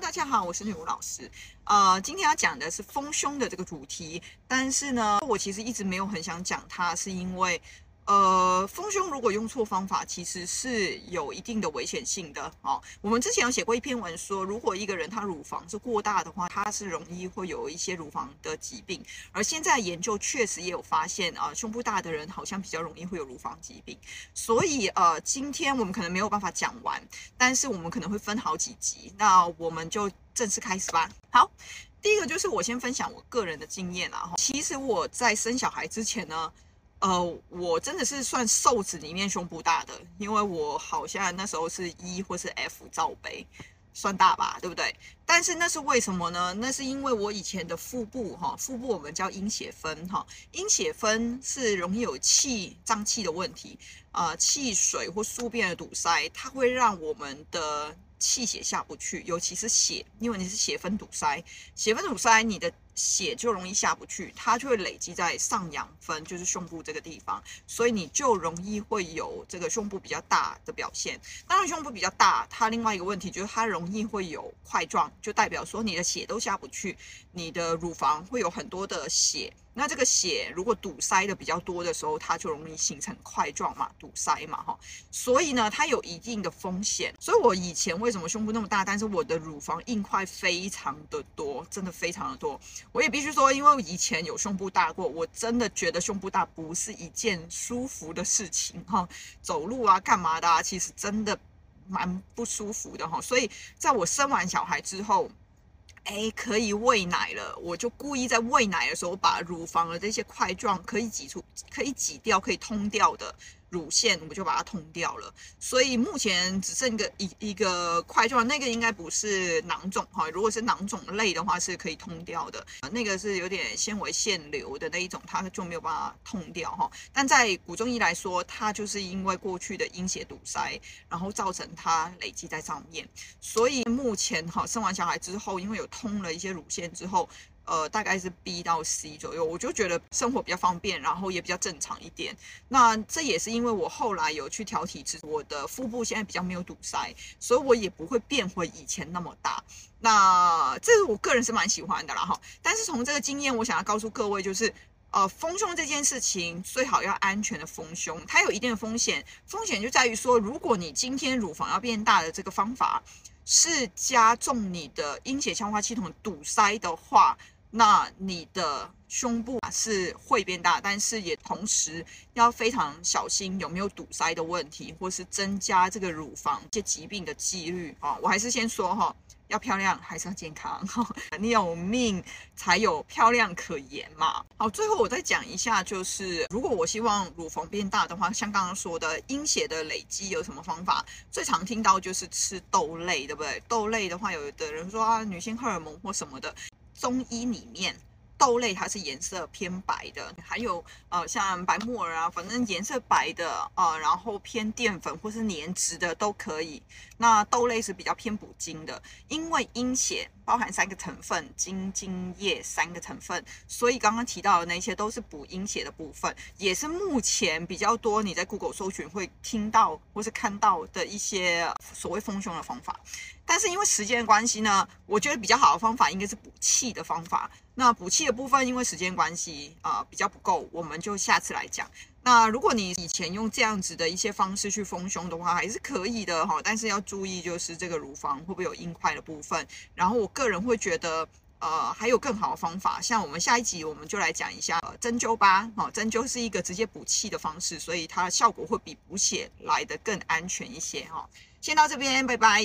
大家好，我是女巫老师。呃，今天要讲的是丰胸的这个主题，但是呢，我其实一直没有很想讲它，是因为。呃，丰胸如果用错方法，其实是有一定的危险性的哦。我们之前有写过一篇文说，如果一个人他乳房是过大的话，他是容易会有一些乳房的疾病。而现在研究确实也有发现啊，胸部大的人好像比较容易会有乳房疾病。所以呃，今天我们可能没有办法讲完，但是我们可能会分好几集。那我们就正式开始吧。好，第一个就是我先分享我个人的经验啦。其实我在生小孩之前呢。呃，我真的是算瘦子里面胸部大的，因为我好像那时候是 E 或是 F 罩杯，算大吧，对不对？但是那是为什么呢？那是因为我以前的腹部哈，腹部我们叫阴血分哈，阴血分是容易有气胀气的问题，呃，气水或宿便的堵塞，它会让我们的气血下不去，尤其是血，因为你是血分堵塞，血分堵塞，你的。血就容易下不去，它就会累积在上阳分，就是胸部这个地方，所以你就容易会有这个胸部比较大的表现。当然，胸部比较大，它另外一个问题就是它容易会有块状，就代表说你的血都下不去，你的乳房会有很多的血。那这个血如果堵塞的比较多的时候，它就容易形成块状嘛，堵塞嘛，哈。所以呢，它有一定的风险。所以我以前为什么胸部那么大，但是我的乳房硬块非常的多，真的非常的多。我也必须说，因为以前有胸部大过，我真的觉得胸部大不是一件舒服的事情，哈。走路啊，干嘛的啊，其实真的蛮不舒服的，哈。所以在我生完小孩之后。哎，可以喂奶了，我就故意在喂奶的时候把乳房的这些块状可以挤出、可以挤掉、可以通掉的。乳腺我们就把它通掉了，所以目前只剩一个一一个块状，那个应该不是囊肿哈。如果是囊肿类的话，是可以通掉的。那个是有点纤维腺瘤的那一种，它就没有办法通掉哈。但在古中医来说，它就是因为过去的阴血堵塞，然后造成它累积在上面。所以目前哈，生完小孩之后，因为有通了一些乳腺之后。呃，大概是 B 到 C 左右，我就觉得生活比较方便，然后也比较正常一点。那这也是因为我后来有去调体质，我的腹部现在比较没有堵塞，所以我也不会变回以前那么大。那这是我个人是蛮喜欢的啦哈。但是从这个经验，我想要告诉各位，就是呃，丰胸这件事情最好要安全的丰胸，它有一定的风险，风险就在于说，如果你今天乳房要变大的这个方法是加重你的阴血消化系统堵塞的话。那你的胸部是会变大，但是也同时要非常小心有没有堵塞的问题，或是增加这个乳房一些疾病的几率啊。我还是先说哈，要漂亮还是要健康，你有命才有漂亮可言嘛。好，最后我再讲一下，就是如果我希望乳房变大的话，像刚刚说的阴血的累积有什么方法？最常听到就是吃豆类，对不对？豆类的话，有的人说啊，女性荷尔蒙或什么的。中医里面，豆类它是颜色偏白的，还有呃像白木耳啊，反正颜色白的呃，然后偏淀粉或是粘质的都可以。那豆类是比较偏补精的，因为阴血包含三个成分，精、精、液三个成分，所以刚刚提到的那些都是补阴血的部分，也是目前比较多你在 Google 搜寻会听到或是看到的一些所谓丰胸的方法。但是因为时间关系呢，我觉得比较好的方法应该是补气的方法。那补气的部分，因为时间关系啊、比较不够，我们就下次来讲。那如果你以前用这样子的一些方式去丰胸的话，还是可以的哈。但是要注意，就是这个乳房会不会有硬块的部分。然后我个人会觉得，呃，还有更好的方法。像我们下一集我们就来讲一下针灸吧。哈，针灸是一个直接补气的方式，所以它的效果会比补血来的更安全一些哈。先到这边，拜拜。